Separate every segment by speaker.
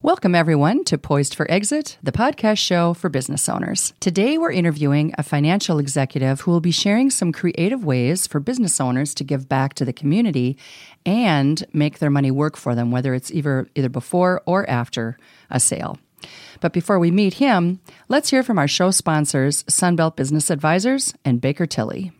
Speaker 1: Welcome, everyone, to Poised for Exit, the podcast show for business owners. Today, we're interviewing a financial executive who will be sharing some creative ways for business owners to give back to the community and make their money work for them, whether it's either, either before or after a sale. But before we meet him, let's hear from our show sponsors, Sunbelt Business Advisors and Baker Tilly.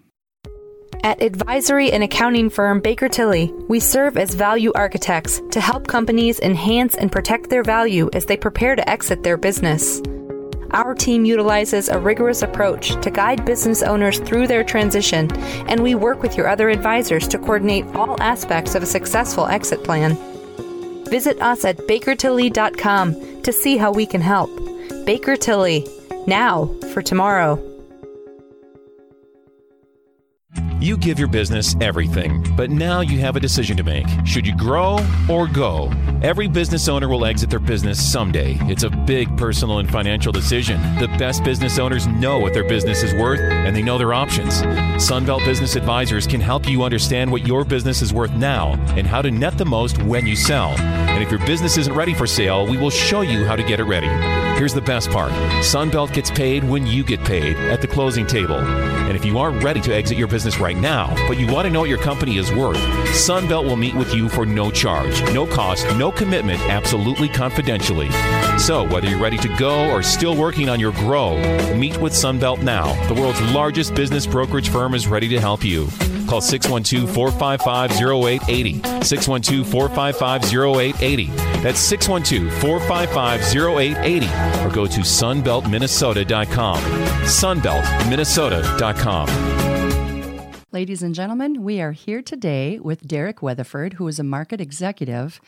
Speaker 2: At advisory and accounting firm Baker Tilly, we serve as value architects to help companies enhance and protect their value as they prepare to exit their business. Our team utilizes a rigorous approach to guide business owners through their transition, and we work with your other advisors to coordinate all aspects of a successful exit plan. Visit us at bakertilly.com to see how we can help. Baker Tilly, now for tomorrow.
Speaker 3: You give your business everything, but now you have a decision to make. Should you grow or go? Every business owner will exit their business someday. It's a big personal and financial decision. The best business owners know what their business is worth and they know their options. Sunbelt Business Advisors can help you understand what your business is worth now and how to net the most when you sell. And if your business isn't ready for sale, we will show you how to get it ready. Here's the best part Sunbelt gets paid when you get paid at the closing table. And if you aren't ready to exit your business right now, but you want to know what your company is worth, Sunbelt will meet with you for no charge, no cost, no commitment, absolutely confidentially. So, whether you're ready to go or still working on your grow, meet with Sunbelt now. The world's largest business brokerage firm is ready to help you. Call 612 455 0880. 612 455 0880. That's 612 455 0880. Or go to sunbeltminnesota.com. Sunbeltminnesota.com.
Speaker 1: Ladies and gentlemen, we are here today with Derek Weatherford, who is a market executive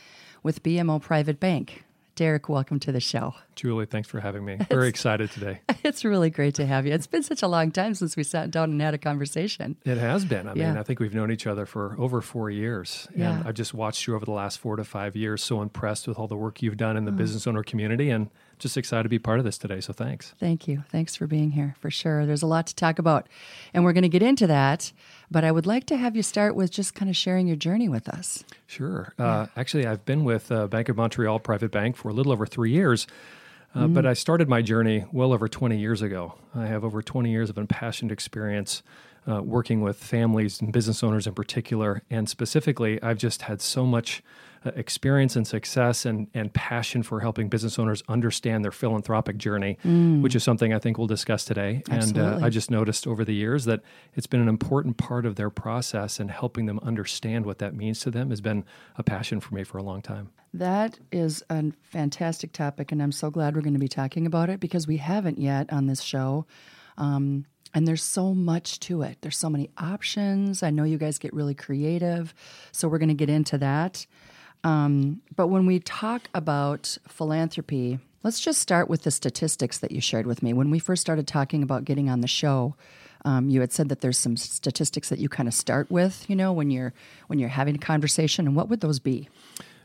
Speaker 1: with BMO Private Bank. Derek, welcome to the show.
Speaker 4: Julie, thanks for having me. Very excited today.
Speaker 1: It's really great to have you. It's been such a long time since we sat down and had a conversation.
Speaker 4: It has been. I
Speaker 1: Yeah.
Speaker 4: mean, I think we've known each other for over four years.
Speaker 1: Yeah.
Speaker 4: And I've just watched you over the last four to five years. So impressed with all the work you've done in the mm. business owner community and just excited to be part of this today. So thanks.
Speaker 1: Thank you. Thanks for being here for sure. There's a lot to talk about, and we're going to get into that. But I would like to have you start with just kind of sharing your journey with us.
Speaker 4: Sure. Uh, actually, I've been with uh, Bank of Montreal Private Bank for a little over three years. Uh, But I started my journey well over 20 years ago. I have over 20 years of impassioned experience uh, working with families and business owners in particular. And specifically, I've just had so much uh, experience and success and, and passion for helping business owners understand their philanthropic journey, which is something I think we'll discuss today. And uh, I just noticed over the years that it's been an important part of their process and helping them understand what that means to them has been a passion for me for a long time.
Speaker 1: That is a fantastic topic, and I'm so glad we're going to be talking about it because we haven't yet on this show. Um, and there's so much to it. There's so many options. I know you guys get really creative, so we're going to get into that. Um, but when we talk about philanthropy, let's just start with the statistics that you shared with me. When we first started talking about getting on the show, um, you had said that there's some statistics that you kind of start with, you know, when you're when you're having a conversation. And what would those be?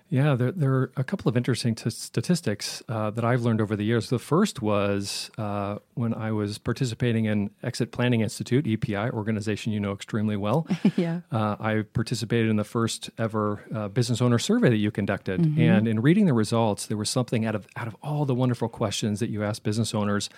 Speaker 4: Yeah, there, there are a couple of interesting t- statistics uh, that I've learned over the years. The first was uh, when I was participating in Exit Planning Institute, EPI, organization you know extremely well.
Speaker 1: Yeah.
Speaker 4: Uh, I participated in the first ever uh, business owner survey that you conducted, and in reading the results, there was something out of out of all the wonderful questions that you asked business owners.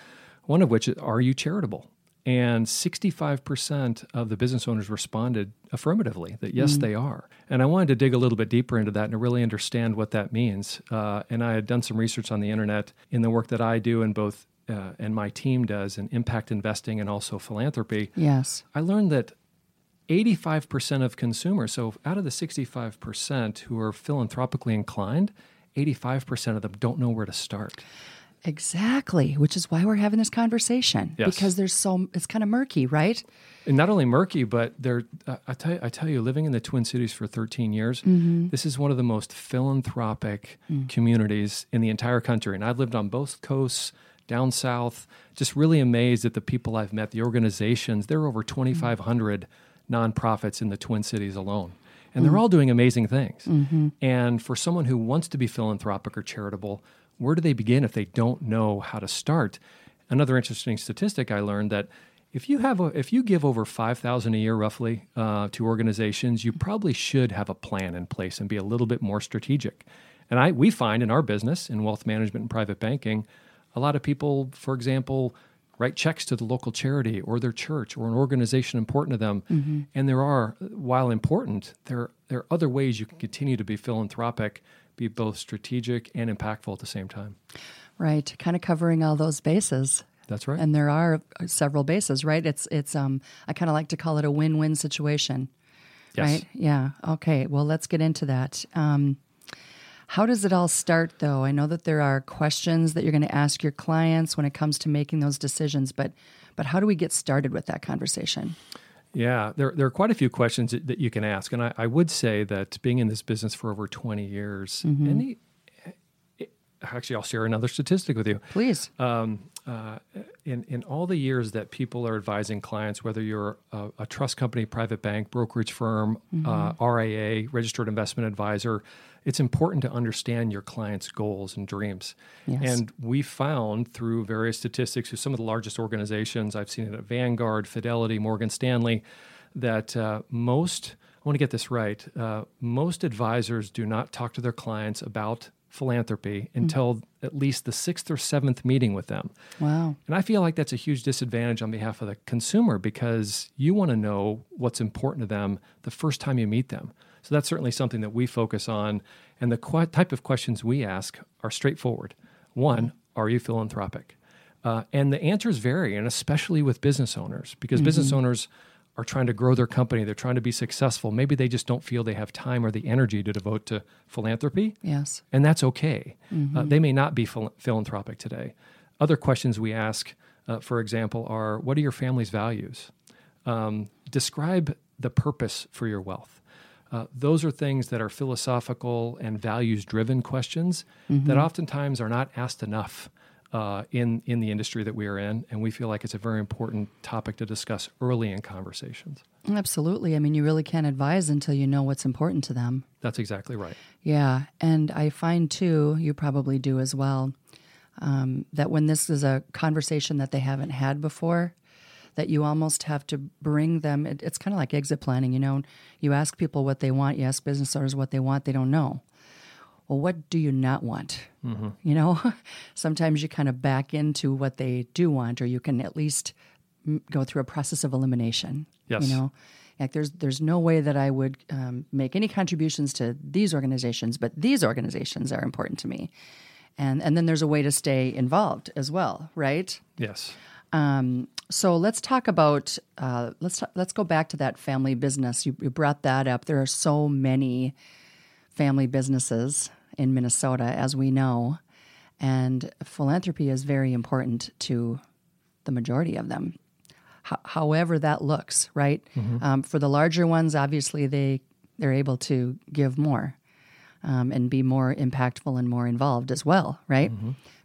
Speaker 4: One of which is, are you charitable? And 65% of the business owners responded affirmatively that yes, they are. And I wanted to dig a little bit deeper into that and to really understand what that means. Uh, and I had done some research on the internet in the work that I do and both uh, and my team does in impact investing and also philanthropy.
Speaker 1: Yes.
Speaker 4: I learned that 85% of consumers, so out of the 65% who are philanthropically inclined, 85% of them don't know where to start.
Speaker 1: Exactly, which is why we're having this conversation
Speaker 4: Yes.
Speaker 1: because there's so it's kind of murky, right?
Speaker 4: And not only murky, but they're, uh, I, tell you, I tell you, living in the Twin Cities for 13 years, mm-hmm. this is one of the most philanthropic mm. communities in the entire country. And I've lived on both coasts, down south, just really amazed at the people I've met, the organizations. There are over mm-hmm. 2,500 nonprofits in the Twin Cities alone. And they're mm-hmm. all doing amazing things. And for someone who wants to be philanthropic or charitable, where do they begin if they don't know how to start? Another interesting statistic I learned that if you have a, if you give over five thousand a year roughly uh, to organizations, you probably should have a plan in place and be a little bit more strategic. And I we find in our business in wealth management and private banking, a lot of people, for example, write checks to the local charity or their church or an organization important to them. And there are, while important, there there are other ways you can continue to be philanthropic, be both strategic and impactful at the same time.
Speaker 1: Right, kind of covering all those bases.
Speaker 4: That's right.
Speaker 1: And there are several bases, right? It's it's um I kind of like to call it a win-win situation.
Speaker 4: Yes.
Speaker 1: Right? Yeah. Okay. Well, let's get into that. Um, how does it all start, though? I know that there are questions that you're going to ask your clients when it comes to making those decisions, but but how do we get started with that conversation?
Speaker 4: Yeah, there, there are quite a few questions that, that you can ask. And I, I would say that being in this business for over 20 years, any, actually, I'll share another statistic with you.
Speaker 1: Please.
Speaker 4: Um, uh, in, in all the years that people are advising clients, whether you're a, a trust company, private bank, brokerage firm, uh, RIA, registered investment advisor, it's important to understand your client's goals and dreams.
Speaker 1: Yes.
Speaker 4: And we found through various statistics with some of the largest organizations, I've seen it at Vanguard, Fidelity, Morgan Stanley, that uh, most, I want to get this right, uh, most advisors do not talk to their clients about philanthropy until at least the sixth or seventh meeting with them.
Speaker 1: Wow.
Speaker 4: And I feel like that's a huge disadvantage on behalf of the consumer because you want to know what's important to them the first time you meet them. So that's certainly something that we focus on. And the qu- type of questions we ask are straightforward. One, are you philanthropic? Uh, and the answers vary, and especially with business owners, because business owners are trying to grow their company, they're trying to be successful. Maybe they just don't feel they have time or the energy to devote to philanthropy
Speaker 1: Yes.
Speaker 4: and that's okay. Uh, they may not be phil- philanthropic today. Other questions we ask, uh, for example, are what are your family's values? Um, describe the purpose for your wealth. Uh, those are things that are philosophical and values driven questions that oftentimes are not asked enough uh, in, in the industry that we are in. And we feel like it's a very important topic to discuss early in conversations.
Speaker 1: Absolutely. I mean, you really can't advise until you know what's important to them.
Speaker 4: That's exactly right.
Speaker 1: Yeah, and I find too, you probably do as well, um, that when this is a conversation that they haven't had before, that you almost have to bring them. It, it's kind of like exit planning, you know. You ask people what they want. You ask business owners what they want. They don't know. Well, what do you not want? You know, sometimes you kind of back into what they do want, or you can at least go through a process of elimination.
Speaker 4: Yes.
Speaker 1: You know, like there's there's no way that I would um, make any contributions to these organizations, but these organizations are important to me. And and then there's a way to stay involved as well, right?
Speaker 4: Yes.
Speaker 1: Um, so let's talk about uh, let's ta- let's go back to that family business. You, you brought that up. There are so many family businesses in Minnesota, as we know, and philanthropy is very important to the majority of them. Ho- however, that looks right um, for the larger ones. Obviously, they they're able to give more um, and be more impactful and more involved as well, right?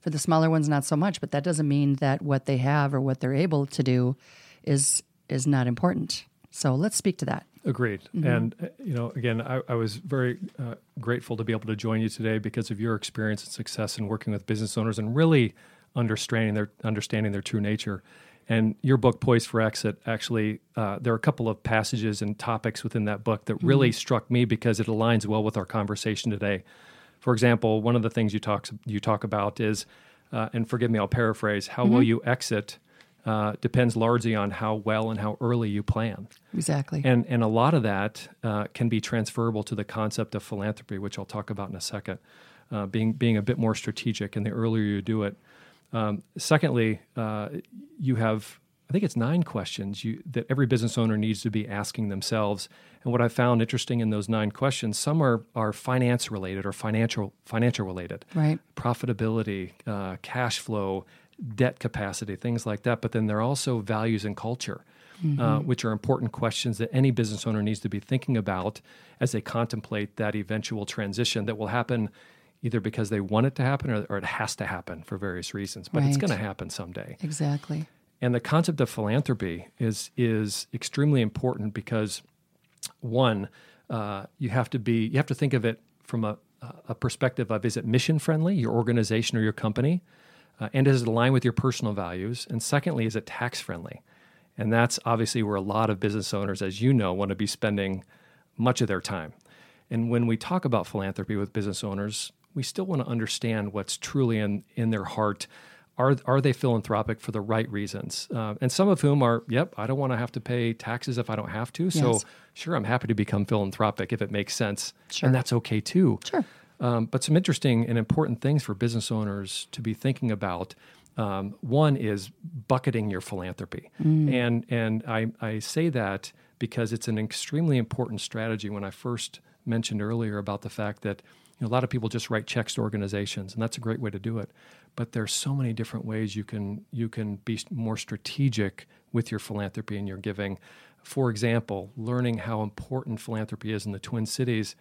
Speaker 1: For the smaller ones, not so much. But that doesn't mean that what they have or what they're able to do is is not important. So let's speak to that.
Speaker 4: Agreed. And, uh, you know, again, I, I was very uh, grateful to be able to join you today because of your experience and success in working with business owners and really understanding their understanding their true nature. And your book, Poised for Exit, actually, uh, there are a couple of passages and topics within that book that really struck me because it aligns well with our conversation today. For example, one of the things you talk you talk about is, uh, and forgive me, I'll paraphrase: how well you exit uh, depends largely on how well and how early you plan.
Speaker 1: Exactly.
Speaker 4: And and a lot of that uh, can be transferable to the concept of philanthropy, which I'll talk about in a second. Uh, being being a bit more strategic, and the earlier you do it. Um, secondly, uh, you have I think it's nine questions you, that every business owner needs to be asking themselves. And what I found interesting in those nine questions, some are, are finance related or financial financial related,
Speaker 1: Right.
Speaker 4: profitability, uh, cash flow, debt capacity, things like that. But then there are also values and culture, uh, which are important questions that any business owner needs to be thinking about as they contemplate that eventual transition that will happen either because they want it to happen or, or it has to happen for various reasons. But it's going to happen someday.
Speaker 1: Exactly.
Speaker 4: And the concept of philanthropy is is extremely important because one, uh, you have to be you have to think of it from a, a perspective of is it mission friendly, your organization or your company, uh, and does it align with your personal values? And secondly, is it tax friendly? And that's obviously where a lot of business owners, as you know, want to be spending much of their time. And when we talk about philanthropy with business owners, we still want to understand what's truly in, in their heart. Are, are they philanthropic for the right reasons? Uh, and some of whom are, yep, I don't want to have to pay taxes if I don't have to. So,
Speaker 1: Yes.
Speaker 4: sure, I'm happy to become philanthropic if it makes sense.
Speaker 1: Sure.
Speaker 4: And that's okay too.
Speaker 1: Sure.
Speaker 4: Um, but some interesting and important things for business owners to be thinking about. Um, one is bucketing your philanthropy, and and I, I say that because it's an extremely important strategy. When I first mentioned earlier about the fact that you know, a lot of people just write checks to organizations, and that's a great way to do it. But there's so many different ways you can you can be more strategic with your philanthropy and your giving. For example, learning how important philanthropy is in the Twin Cities,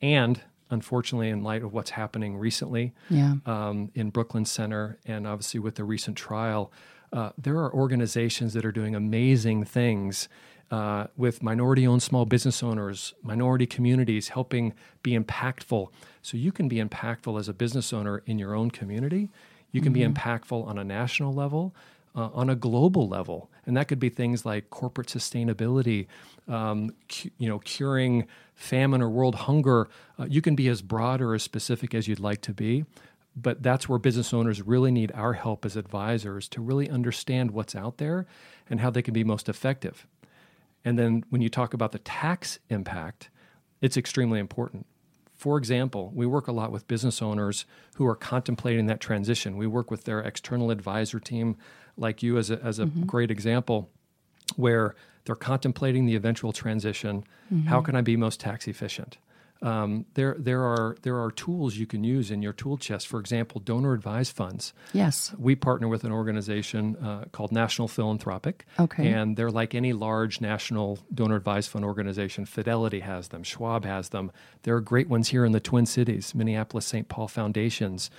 Speaker 4: and unfortunately, in light of what's happening recently
Speaker 1: Yeah.
Speaker 4: um, in Brooklyn Center, and obviously with the recent trial, uh, there are organizations that are doing amazing things uh, with minority owned small business owners, minority communities, helping be impactful. So you can be impactful as a business owner in your own community. You can be impactful on a national level. Uh, on a global level, and that could be things like corporate sustainability, um, cu- you know, curing famine or world hunger. Uh, you can be as broad or as specific as you'd like to be, but that's where business owners really need our help as advisors to really understand what's out there and how they can be most effective. And then when you talk about the tax impact, it's extremely important. For example, we work a lot with business owners who are contemplating that transition. We work with their external advisor team, like you as a, as a mm-hmm. great example, where they're contemplating the eventual transition. How mm-hmm. can I be most tax efficient? Um, there, there are there are tools you can use in your tool chest. For example, donor advised funds.
Speaker 1: Yes.
Speaker 4: We partner with an organization uh, called National Philanthropic.
Speaker 1: Okay.
Speaker 4: And they're like any large national donor advised fund organization. Fidelity has them, Schwab has them. There are great ones here in the Twin Cities, Minneapolis St. Paul Foundations.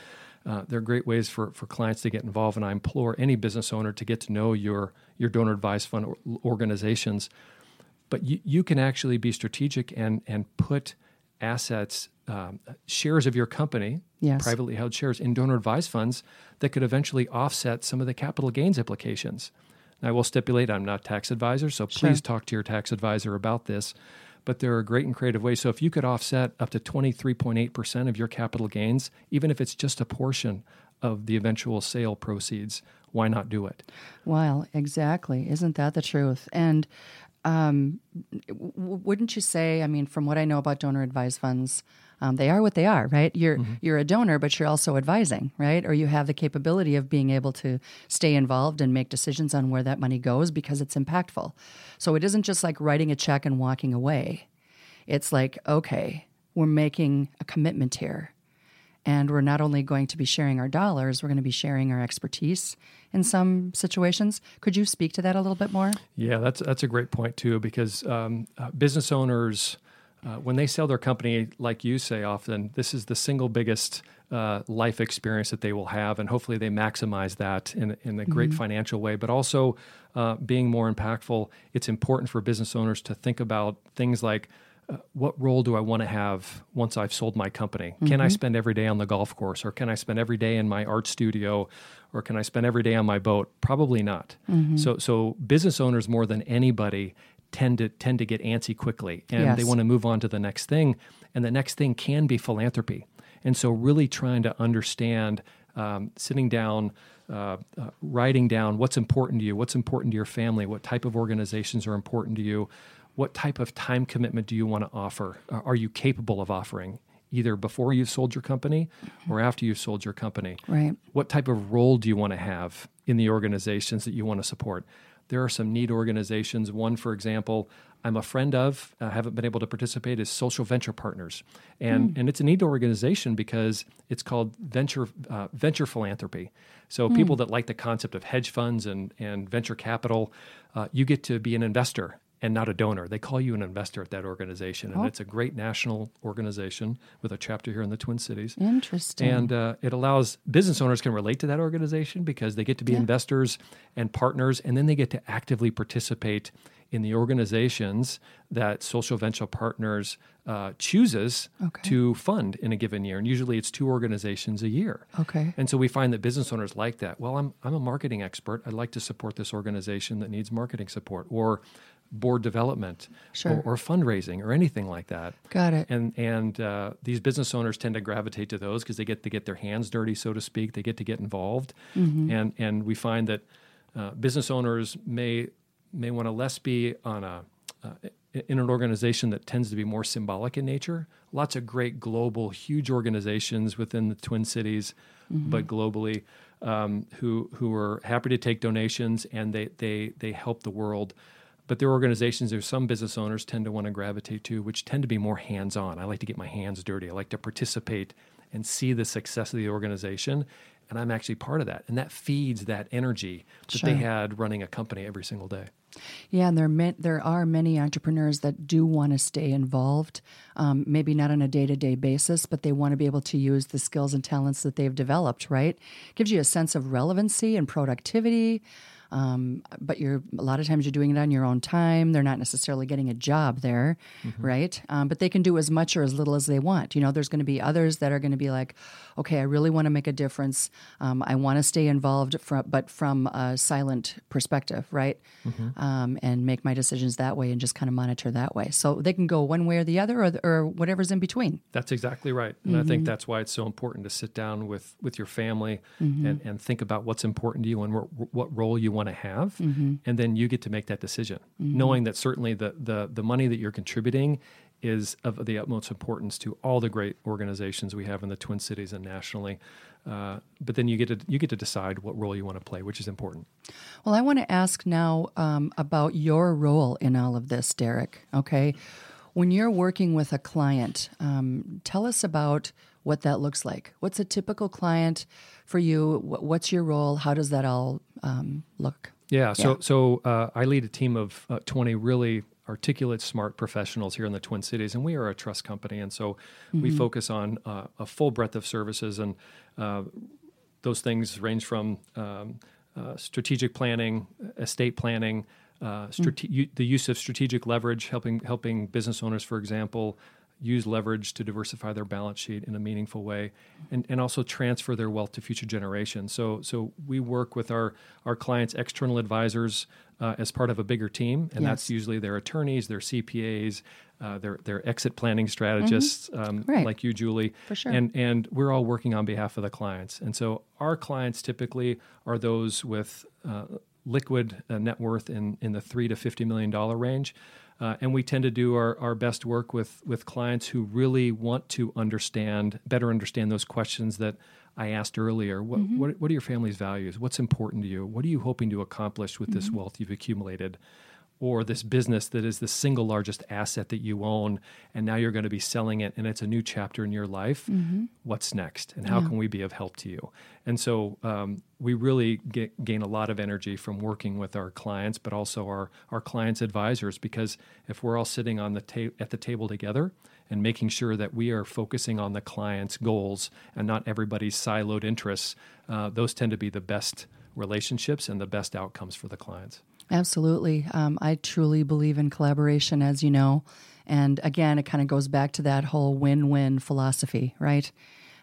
Speaker 4: Uh, they're great ways for, for clients to get involved. And I implore any business owner to get to know your, your donor advised fund or- organizations. But you, you can actually be strategic and, and put assets, um, shares of your company,
Speaker 1: Yes.
Speaker 4: privately held shares in donor advised funds that could eventually offset some of the capital gains implications. And I will stipulate I'm not tax advisor, so
Speaker 1: Sure.
Speaker 4: please talk to your tax advisor about this. But there are great and creative ways. So if you could offset up to 23.8% of your capital gains, even if it's just a portion of the eventual sale proceeds, why not do it?
Speaker 1: Well, exactly. Isn't that the truth? And um, w- wouldn't you say? I mean, from what I know about donor advised funds, um, they are what they are, right? You're you're a donor, but you're also advising, right? Or you have the capability of being able to stay involved and make decisions on where that money goes because it's impactful. So it isn't just like writing a check and walking away. It's like, okay, we're making a commitment here. And we're not only going to be sharing our dollars, we're going to be sharing our expertise in some situations. Could you speak to that a little bit more?
Speaker 4: Yeah, that's that's a great point too, because um, uh, business owners, uh, when they sell their company, like you say often, this is the single biggest uh, life experience that they will have, and hopefully they maximize that in in a great financial way. But also, uh, being more impactful, it's important for business owners to think about things like. What role do I want to have once I've sold my company? Can I spend every day on the golf course, or can I spend every day in my art studio, or can I spend every day on my boat? Probably not. So, so business owners more than anybody tend to tend to get antsy quickly, and they want to move on to the next thing, and the next thing can be philanthropy. And so, really trying to understand, um, sitting down. Uh, uh, writing down what's important to you, what's important to your family, what type of organizations are important to you, what type of time commitment do you want to offer? Uh, Are you capable of offering either before you've sold your company or after you've sold your company?
Speaker 1: Right.
Speaker 4: What type of role do you want to have in the organizations that you want to support? there are some neat organizations. One, for example, I'm a friend of, uh, haven't been able to participate, is Social Venture Partners, and
Speaker 1: Hmm.
Speaker 4: and it's a neat organization because it's called venture uh, venture philanthropy. So people that like the concept of hedge funds and and venture capital, uh, you get to be an investor and not a donor. They call you an investor at that organization, and it's a great national organization with a chapter here in the Twin Cities.
Speaker 1: Interesting.
Speaker 4: And uh, it allows business owners can relate to that organization because they get to be investors and partners, and then they get to actively participate in the organizations that Social Venture Partners uh, chooses
Speaker 1: Okay.
Speaker 4: to fund in a given year. And usually it's two organizations a year.
Speaker 1: Okay.
Speaker 4: And so we find that business owners like that. Well, I'm, I'm a marketing expert. I'd like to support this organization that needs marketing support or board development
Speaker 1: Sure.
Speaker 4: or, or fundraising or anything like that
Speaker 1: Got it.
Speaker 4: and and uh, these business owners tend to gravitate to those because they get to get their hands dirty, so to speak. They get to get involved, and and we find that uh, business owners may may want to less be on a uh, in an organization that tends to be more symbolic in nature. Lots of great global, huge organizations within the Twin Cities, but globally, um, who who are happy to take donations and they they they help the world but there are organizations there's some business owners tend to want to gravitate to which tend to be more hands-on i like to get my hands dirty i like to participate and see the success of the organization and i'm actually part of that and that feeds that energy that they had running a company every single day
Speaker 1: Yeah, and there are there are many entrepreneurs that do want to stay involved, um, maybe not on a day to day basis, but they want to be able to use the skills and talents that they've developed. Right, gives you a sense of relevancy and productivity. Um, but you're a lot of times you're doing it on your own time. They're not necessarily getting a job there, right? Um, but they can do as much or as little as they want. You know, there's going to be others that are going to be like, okay, I really want to make a difference. Um, I want to stay involved, from, but from a silent perspective, right? Um, and make my decisions that way and just kind of monitor that way. So they can go one way or the other, or, or whatever's in between.
Speaker 4: That's exactly right, and I think that's why it's so important to sit down with with your family and, and think about what's important to you and wh- what role you want to have, and then you get to make that decision, knowing that certainly the the the money that you're contributing is of the utmost importance to all the great organizations we have in the Twin Cities and nationally. Uh, but then you get to you get to decide what role you want to play, which is important.
Speaker 1: Well, I want to ask now um, about your role in all of this, Derek. Okay. When you're working with a client, um, tell us about what that looks like. What's a typical client for you? What's your role? How does that all um, look?
Speaker 4: Yeah. So
Speaker 1: Yeah.
Speaker 4: so uh, I lead a team of uh, 20 really articulate, smart professionals here in the Twin Cities, and we are a trust company, and so we focus on uh, a full breadth of services, and uh, those things range from um, uh, strategic planning, estate planning. Uh, strate- u- the use of strategic leverage, helping helping business owners, for example, use leverage to diversify their balance sheet in a meaningful way, and, and also transfer their wealth to future generations. So so we work with our our clients, external advisors, uh, as part of a bigger team, and that's usually their attorneys, their CPAs, uh, their their exit planning strategists, um,
Speaker 1: Mm-hmm. Right.
Speaker 4: like you, Julie.
Speaker 1: For sure.
Speaker 4: And and we're all working on behalf of the clients. And so our clients typically are those with uh, liquid uh, net worth in, in the three to fifty million dollar range. Uh, and we tend to do our, our best work with, with clients who really want to understand, better understand those questions that I asked earlier. What, what, what are your family's values? What's important to you? What are you hoping to accomplish with this wealth you've accumulated? Or this business that is the single largest asset that you own and now you're going to be selling it and it's a new chapter in your life what's next and how can we be of help to you? And so um, we really get, gain a lot of energy from working with our clients but also our, our clients advisors because if we're all sitting on the ta- at the table together and making sure that we are focusing on the client's goals and not everybody's siloed interests uh, those tend to be the best relationships and the best outcomes for the clients
Speaker 1: Absolutely. Um, I truly believe in collaboration, as you know. And again, it kind of goes back to that whole win win philosophy, right?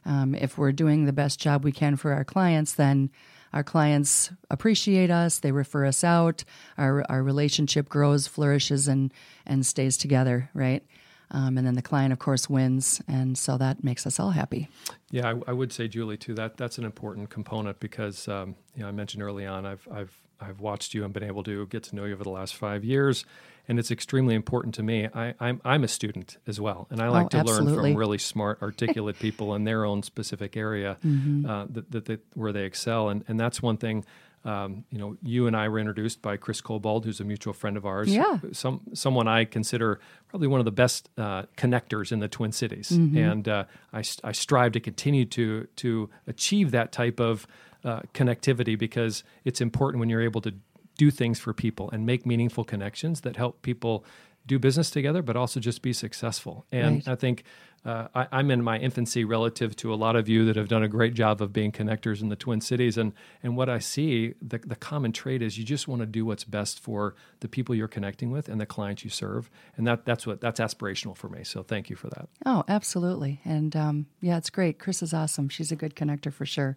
Speaker 1: Um, if we're doing the best job we can for our clients, then our clients appreciate us, they refer us out, our, our relationship grows, flourishes, and, and stays together, right? Um, and then the client, of course, wins. And so that makes us all happy.
Speaker 4: Yeah, I, I would say, Julie, too. That that's an important component because um, you know I mentioned early on I've I've I've watched you and been able to get to know you over the last five years, and it's extremely important to me. I, I'm I'm a student as well, and I like
Speaker 1: Oh,
Speaker 4: to learn from really smart, articulate people in their own specific area
Speaker 1: Mm-hmm.
Speaker 4: uh, that, that, that where they excel, and and that's one thing. Um, you know, you and I were introduced by Chris Cobald, who's a mutual friend of ours.
Speaker 1: Yeah.
Speaker 4: Some someone I consider probably one of the best uh, connectors in the Twin Cities, and uh, I, I strive to continue to to achieve that type of uh, connectivity because it's important when you're able to do things for people and make meaningful connections that help people do business together, but also just be successful. And
Speaker 1: Right.
Speaker 4: I think uh, I, I'm in my infancy relative to a lot of you that have done a great job of being connectors in the Twin Cities. And and what I see, the, the common trait is you just want to do what's best for the people you're connecting with and the clients you serve. And that that's what that's aspirational for me. So thank you for that.
Speaker 1: Oh, absolutely. And um, yeah, it's great. Chris is awesome. She's a good connector for sure.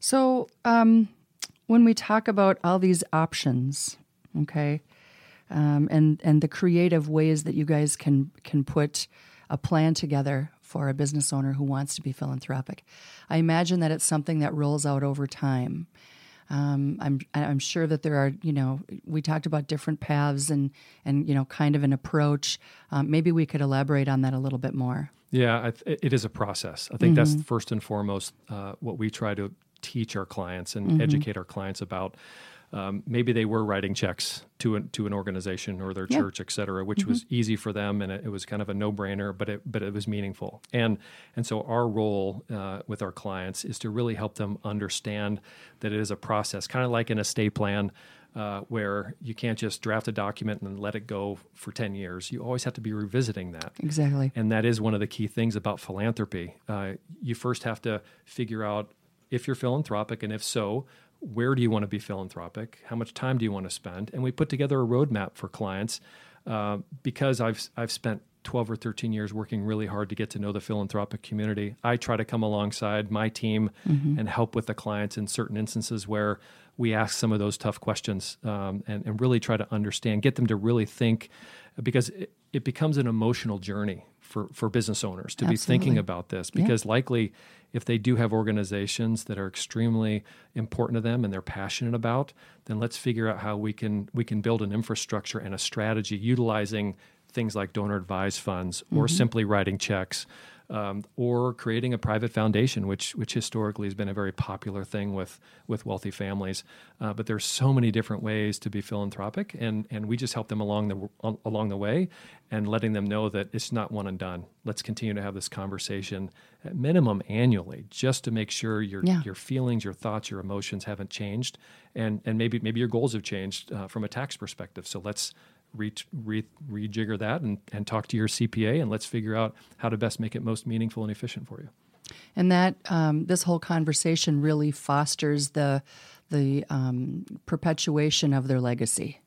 Speaker 1: So um, when we talk about all these options, okay, um, and and the creative ways that you guys can can put a plan together for a business owner who wants to be philanthropic, I imagine that it's something that rolls out over time. Um, I'm I'm sure that there are you know we talked about different paths and and you know kind of an approach. Um, maybe we could elaborate on that a little bit more.
Speaker 4: Yeah, I th- it is a process. I think that's first and foremost uh, what we try to teach our clients and educate our clients about. Um, maybe they were writing checks to an, to an organization or their
Speaker 1: Yeah.
Speaker 4: church, et cetera, which was easy for them and it, it was kind of a no brainer, but it but it was meaningful. And and so our role uh, with our clients is to really help them understand that it is a process, kind of like an estate plan. Uh, where you can't just draft a document and let it go for 10 years. You always have to be revisiting that.
Speaker 1: Exactly.
Speaker 4: And that is one of the key things about philanthropy. Uh, you first have to figure out if you're philanthropic, and if so, where do you want to be philanthropic? How much time do you want to spend? And we put together a roadmap for clients uh, because I've I've spent 12 or 13 years working really hard to get to know the philanthropic community. I try to come alongside my team and help with the clients in certain instances where we ask some of those tough questions um, and, and really try to understand, get them to really think, because it, it becomes an emotional journey for, for business owners to be thinking about this. Because likely, if they do have organizations that are extremely important to them and they're passionate about, then let's figure out how we can we can build an infrastructure and a strategy utilizing things like donor advised funds or mm-hmm. simply writing checks. Um, or creating a private foundation, which which historically has been a very popular thing with with wealthy families. Uh, but there's so many different ways to be philanthropic, and and we just help them along the along the way, and letting them know that it's not one and done. Let's continue to have this conversation at minimum annually, just to make sure your
Speaker 1: Yeah.
Speaker 4: your feelings, your thoughts, your emotions haven't changed, and and maybe maybe your goals have changed uh, from a tax perspective. So let's re, re, rejigger that and, and talk to your CPA and let's figure out how to best make it most meaningful and efficient for you.
Speaker 1: And that um, this whole conversation really fosters the the um, perpetuation of their legacy.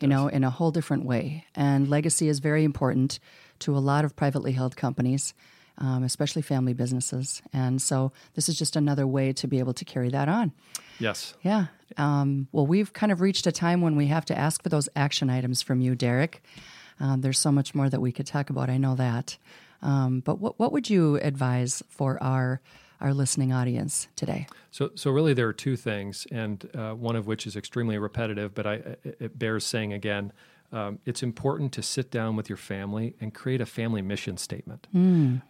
Speaker 1: You know, in a whole different way. And legacy is very important to a lot of privately held companies, um, especially family businesses. And so this is just another way to be able to carry that on.
Speaker 4: Yes.
Speaker 1: Yeah. Um, well, we've kind of reached a time when we have to ask for those action items from you, Derek. Um, there's so much more that we could talk about. I know that. Um, but what, what would you advise for our our listening audience today?
Speaker 4: So, so really, there are two things, and uh, one of which is extremely repetitive, but I, it it bears saying again. Um, it's important to sit down with your family and create a family mission statement.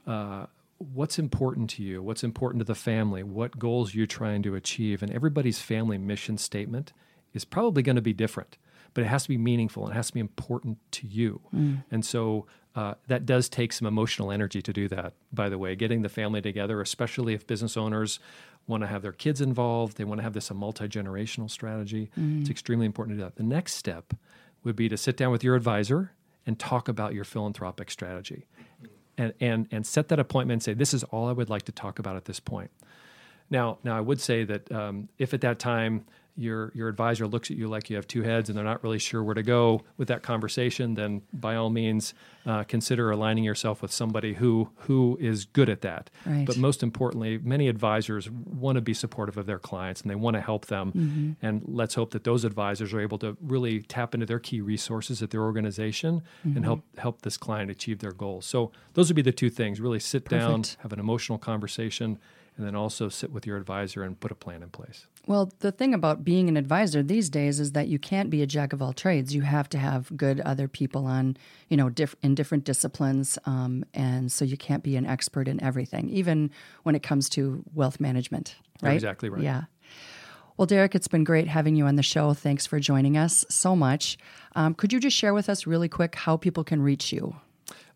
Speaker 4: Uh, what's important to you? What's important to the family? What goals you're trying to achieve? And everybody's family mission statement is probably going to be different, but it has to be meaningful and it has to be important to you. And so uh, that does take some emotional energy to do that, by the way, getting the family together, especially if business owners want to have their kids involved, they want to have this a multi generational strategy. It's extremely important to do that. The next step would be to sit down with your advisor and talk about your philanthropic strategy and, and, and set that appointment and say, this is all I would like to talk about at this point. Now, now I would say that um, if at that time your your advisor looks at you like you have two heads and they're not really sure where to go with that conversation, then by all means uh, consider aligning yourself with somebody who who is good at that.
Speaker 1: Right.
Speaker 4: But most importantly, many advisors want to be supportive of their clients and they want to help them. And let's hope that those advisors are able to really tap into their key resources at their organization and help help this client achieve their goals. So those would be the two things: really sit down, have an emotional conversation, and then also sit with your advisor and put a plan in place.
Speaker 1: Well, the thing about being an advisor these days is that you can't be a jack of all trades. You have to have good other people on, you know, diff- in different disciplines, um, and so you can't be an expert in everything, even when it comes to wealth management. Right?
Speaker 4: exactly right.
Speaker 1: Yeah. Well, Derek, it's been great having you on the show. Thanks for joining us so much. Um, could you just share with us really quick how people can reach you?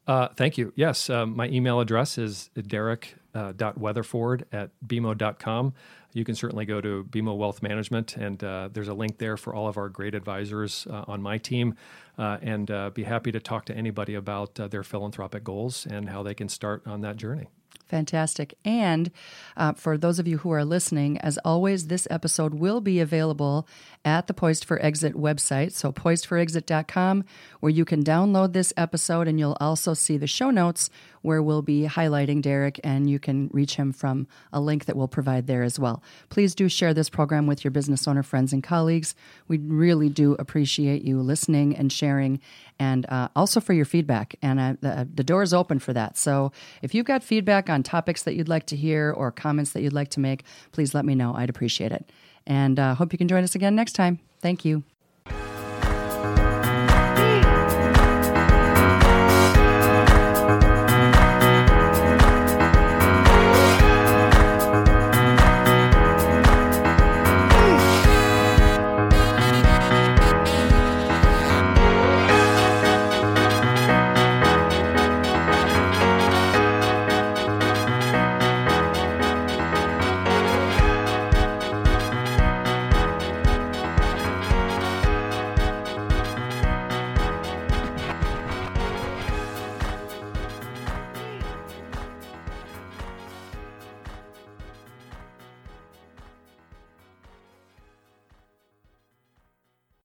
Speaker 4: Uh, thank you. Yes, um, my email address is derek.weatherford uh, at bmo.com. You can certainly go to BMO Wealth Management, and uh, there's a link there for all of our great advisors uh, on my team, uh, and uh, be happy to talk to anybody about their philanthropic goals and how they can start on that journey.
Speaker 1: Fantastic. And uh, for those of you who are listening, as always, this episode will be available at the Poised for Exit website. So, poisedforexit.com, where you can download this episode, and you'll also see the show notes where we'll be highlighting Derek, and you can reach him from a link that we'll provide there as well. Please do share this program with your business owner friends and colleagues. We really do appreciate you listening and sharing, and uh, also for your feedback. And uh, the, the door is open for that. So if you've got feedback on topics that you'd like to hear or comments that you'd like to make, please let me know. I'd appreciate it. And uh, hope you can join us again next time. Thank you.